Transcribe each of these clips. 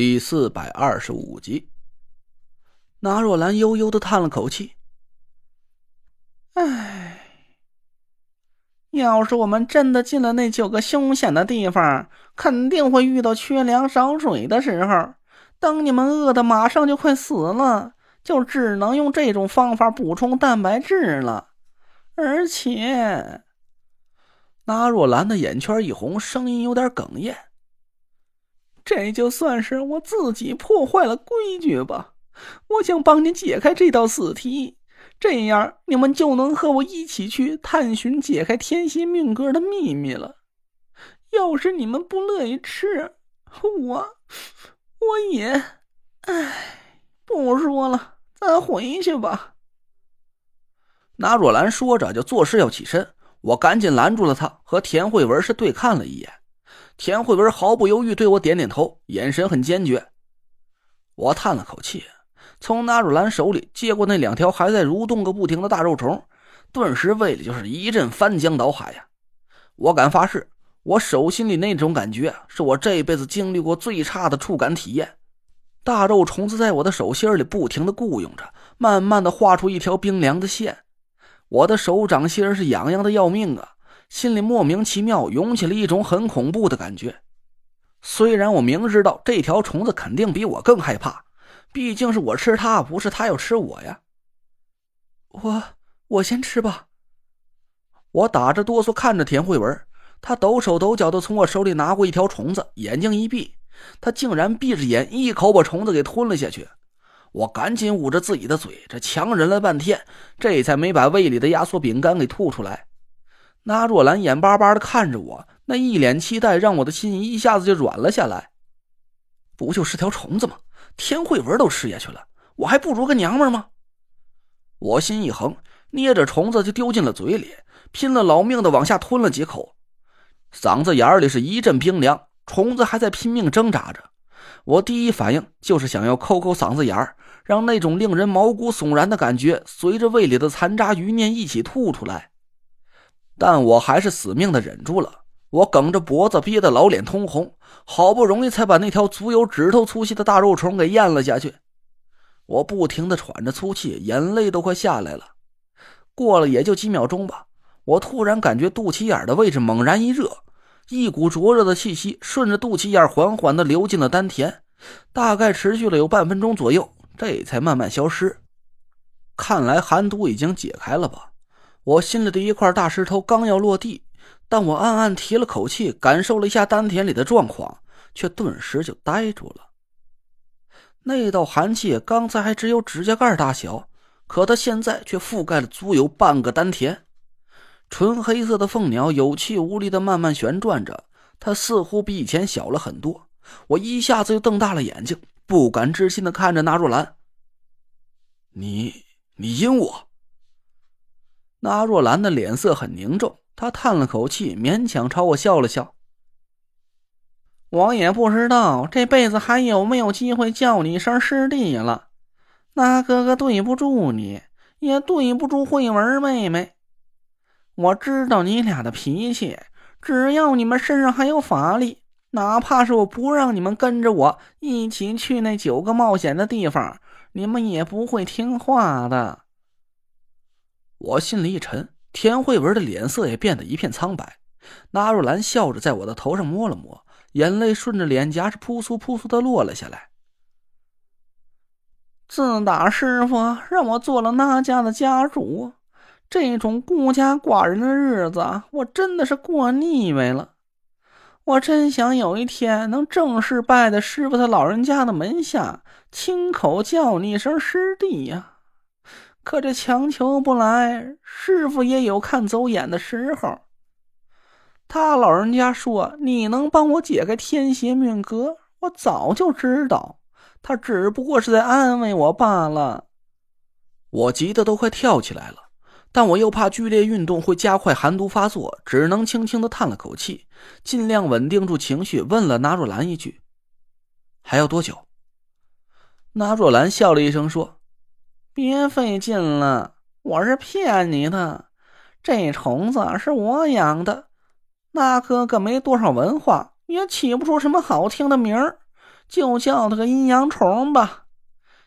第四百二十五集，纳若兰悠悠的叹了口气：“唉，要是我们真的进了那九个凶险的地方，肯定会遇到缺粮少水的时候。等你们饿的马上就快死了，就只能用这种方法补充蛋白质了。而且……”纳若兰的眼圈一红，声音有点哽咽。这就算是我自己破坏了规矩吧。我想帮你解开这道死题，这样你们就能和我一起去探寻解开天蝎命格的秘密了。要是你们不乐意吃，我我也……唉，不说了，咱回去吧。那若兰说着就作势要起身，我赶紧拦住了他，和田慧文是对看了一眼。田慧文毫不犹豫对我点点头，眼神很坚决。我叹了口气，从纳若兰手里接过那两条还在蠕动个不停的大肉虫，顿时胃里就是一阵翻江倒海呀！我敢发誓，我手心里那种感觉是我这辈子经历过最差的触感体验。大肉虫子在我的手心里不停的雇佣着，慢慢的画出一条冰凉的线，我的手掌心是痒痒的要命啊！心里莫名其妙涌起了一种很恐怖的感觉，虽然我明知道这条虫子肯定比我更害怕，毕竟是我吃它，不是它要吃我呀。我我先吃吧。我打着哆嗦看着田慧文，他抖手抖脚的从我手里拿过一条虫子，眼睛一闭，他竟然闭着眼一口把虫子给吞了下去。我赶紧捂着自己的嘴，这强忍了半天，这才没把胃里的压缩饼干给吐出来。那若兰眼巴巴的看着我，那一脸期待，让我的心一下子就软了下来。不就是条虫子吗？天慧文都吃下去了，我还不如个娘们吗？我心一横，捏着虫子就丢进了嘴里，拼了老命的往下吞了几口，嗓子眼里是一阵冰凉，虫子还在拼命挣扎着。我第一反应就是想要抠抠嗓子眼儿，让那种令人毛骨悚然的感觉随着胃里的残渣余念一起吐出来。但我还是死命的忍住了，我梗着脖子，憋得老脸通红，好不容易才把那条足有指头粗细的大肉虫给咽了下去。我不停的喘着粗气，眼泪都快下来了。过了也就几秒钟吧，我突然感觉肚脐眼的位置猛然一热，一股灼热的气息顺着肚脐眼缓缓的流进了丹田，大概持续了有半分钟左右，这才慢慢消失。看来寒毒已经解开了吧。我心里的一块大石头刚要落地，但我暗暗提了口气，感受了一下丹田里的状况，却顿时就呆住了。那道寒气刚才还只有指甲盖大小，可它现在却覆盖了足有半个丹田。纯黑色的凤鸟有气无力的慢慢旋转着，它似乎比以前小了很多。我一下子就瞪大了眼睛，不敢置信的看着纳若兰：“你，你阴我？”那若兰的脸色很凝重，她叹了口气，勉强朝我笑了笑。我也不知道这辈子还有没有机会叫你一声师弟了。那哥哥对不住你，也对不住慧文妹妹。我知道你俩的脾气，只要你们身上还有法力，哪怕是我不让你们跟着我一起去那九个冒险的地方，你们也不会听话的。我心里一沉，田慧文的脸色也变得一片苍白。纳若兰笑着在我的头上摸了摸，眼泪顺着脸颊是扑簌扑簌的落了下来。自打师傅让我做了那家的家主，这种孤家寡人的日子，我真的是过腻歪了。我真想有一天能正式拜在师傅他老人家的门下，亲口叫你一声师弟呀。可这强求不来，师傅也有看走眼的时候。他老人家说你能帮我解开天邪命格，我早就知道，他只不过是在安慰我罢了。我急得都快跳起来了，但我又怕剧烈运动会加快寒毒发作，只能轻轻的叹了口气，尽量稳定住情绪，问了纳若兰一句：“还要多久？”纳若兰笑了一声说。别费劲了，我是骗你的。这虫子是我养的，那哥哥没多少文化，也起不出什么好听的名儿，就叫它个阴阳虫吧。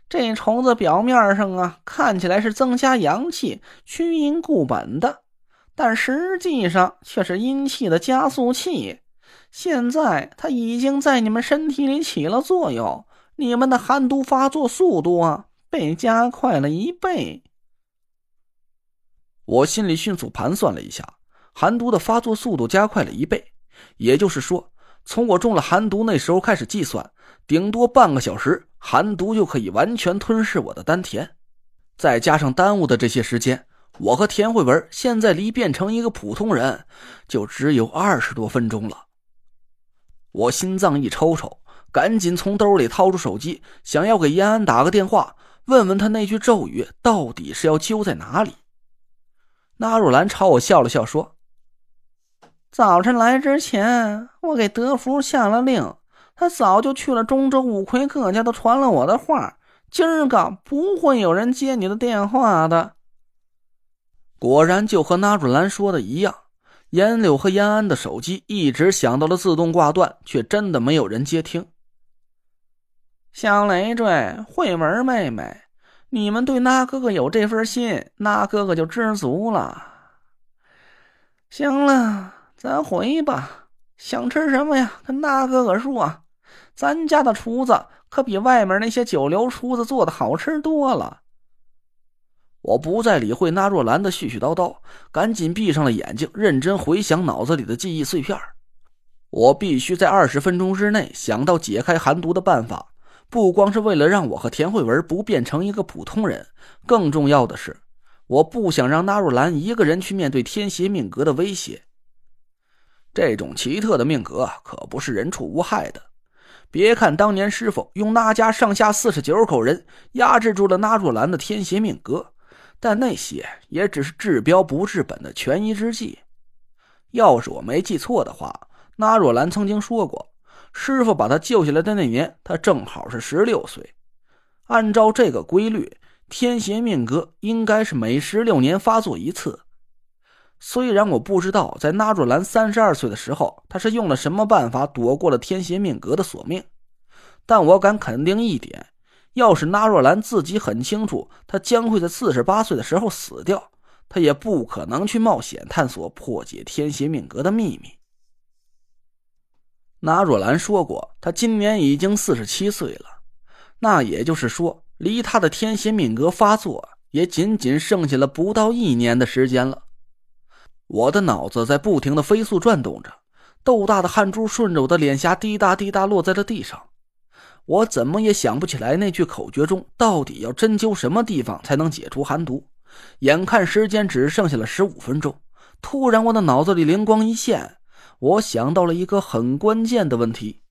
这虫子表面上啊，看起来是增加阳气、驱阴固本的，但实际上却是阴气的加速器。现在它已经在你们身体里起了作用，你们的寒毒发作速度啊，被加快了一倍。我心里迅速盘算了一下，寒毒的发作速度加快了一倍，也就是说，从我中了寒毒那时候开始计算，顶多半个小时，寒毒就可以完全吞噬我的丹田。再加上耽误的这些时间，我和田慧文现在离变成一个普通人就只有二十多分钟了。我心脏一抽抽，赶紧从兜里掏出手机，想要给延安打个电话，问问他那句咒语到底是要揪在哪里。纳若兰朝我笑了笑，说：“早晨来之前，我给德福下了令，他早就去了中州五魁各家，都传了我的话，今儿个不会有人接你的电话的。”果然，就和纳若兰说的一样，严柳和延安的手机一直响到了自动挂断，却真的没有人接听。小累赘，慧文妹妹。你们对那哥哥有这份心，那哥哥就知足了。行了，咱回吧。想吃什么呀？跟那哥哥说，咱家的厨子可比外面那些九流厨子做的好吃多了。我不再理会那若兰的絮絮叨叨，赶紧闭上了眼睛，认真回想脑子里的记忆碎片。我必须在二十分钟之内想到解开寒毒的办法。不光是为了让我和田慧文不变成一个普通人，更重要的是，我不想让纳若兰一个人去面对天邪命格的威胁。这种奇特的命格可不是人畜无害的。别看当年师傅用那家上下四十九口人压制住了纳若兰的天邪命格，但那些也只是治标不治本的权宜之计。要是我没记错的话，纳若兰曾经说过。师傅把他救下来的那年，他正好是十六岁。按照这个规律，天邪命格应该是每十六年发作一次。虽然我不知道在纳若兰三十二岁的时候，他是用了什么办法躲过了天邪命格的索命，但我敢肯定一点：要是纳若兰自己很清楚他将会在四十八岁的时候死掉，他也不可能去冒险探索破解天邪命格的秘密。那若兰说过，她今年已经四十七岁了，那也就是说，离她的天邪命格发作也仅仅剩下了不到一年的时间了。我的脑子在不停的飞速转动着，豆大的汗珠顺着我的脸颊滴答滴答落在了地上。我怎么也想不起来那句口诀中到底要针灸什么地方才能解除寒毒。眼看时间只剩下了十五分钟，突然我的脑子里灵光一现。我想到了一个很关键的问题。